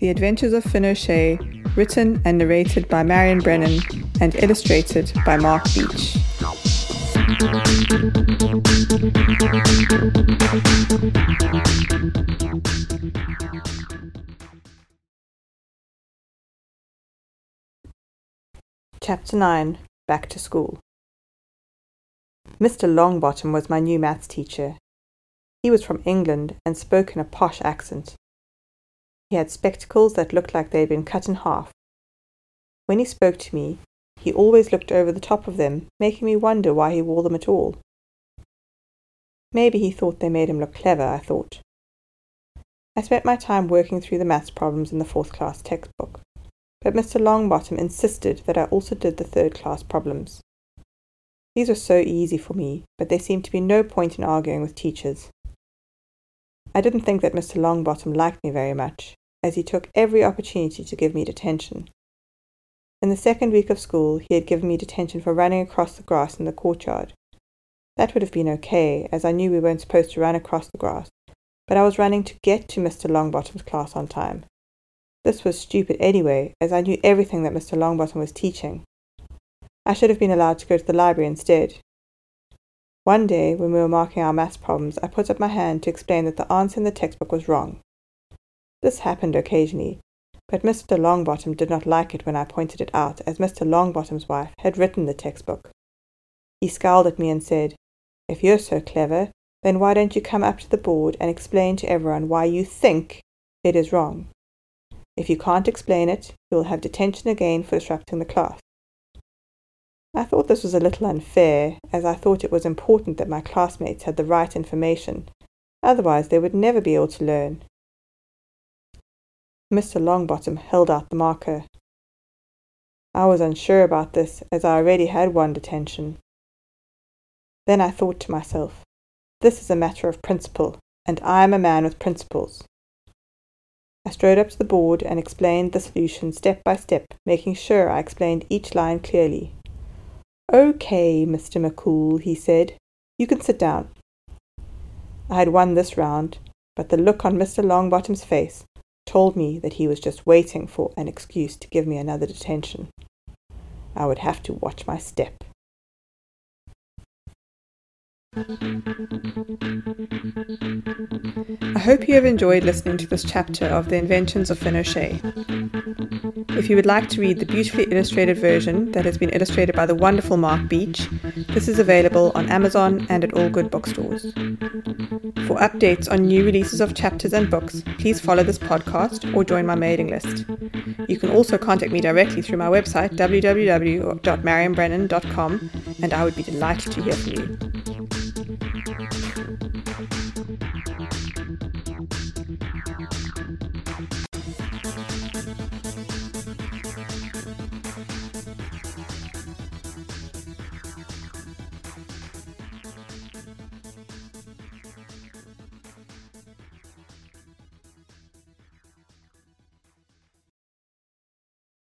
The Adventures of Finn O'Shea, written and narrated by Marion Brennan and illustrated by Mark Beach. Chapter 9 Back to School Mr. Longbottom was my new maths teacher. He was from England and spoke in a posh accent. He had spectacles that looked like they had been cut in half. When he spoke to me, he always looked over the top of them, making me wonder why he wore them at all. Maybe he thought they made him look clever, I thought. I spent my time working through the maths problems in the fourth class textbook, but Mr. Longbottom insisted that I also did the third class problems. These were so easy for me, but there seemed to be no point in arguing with teachers. I didn't think that Mr. Longbottom liked me very much, as he took every opportunity to give me detention. In the second week of school, he had given me detention for running across the grass in the courtyard. That would have been okay, as I knew we weren't supposed to run across the grass, but I was running to get to Mr. Longbottom's class on time. This was stupid anyway, as I knew everything that Mr. Longbottom was teaching. I should have been allowed to go to the library instead. One day, when we were marking our maths problems, I put up my hand to explain that the answer in the textbook was wrong. This happened occasionally, but Mr. Longbottom did not like it when I pointed it out, as Mr. Longbottom's wife had written the textbook. He scowled at me and said, If you're so clever, then why don't you come up to the board and explain to everyone why you think it is wrong? If you can't explain it, you will have detention again for disrupting the class. I thought this was a little unfair, as I thought it was important that my classmates had the right information, otherwise they would never be able to learn. Mr. Longbottom held out the marker. I was unsure about this, as I already had one detention. Then I thought to myself, this is a matter of principle, and I am a man with principles. I strode up to the board and explained the solution step by step, making sure I explained each line clearly. Okay, Mr. McCool, he said. You can sit down. I had won this round, but the look on Mr. Longbottom's face told me that he was just waiting for an excuse to give me another detention. I would have to watch my step. I hope you have enjoyed listening to this chapter of The Inventions of Finn O'Shea. If you would like to read the beautifully illustrated version that has been illustrated by the wonderful Mark Beach, this is available on Amazon and at all good bookstores. For updates on new releases of chapters and books, please follow this podcast or join my mailing list. You can also contact me directly through my website www.mariambrennan.com and I would be delighted to hear from you.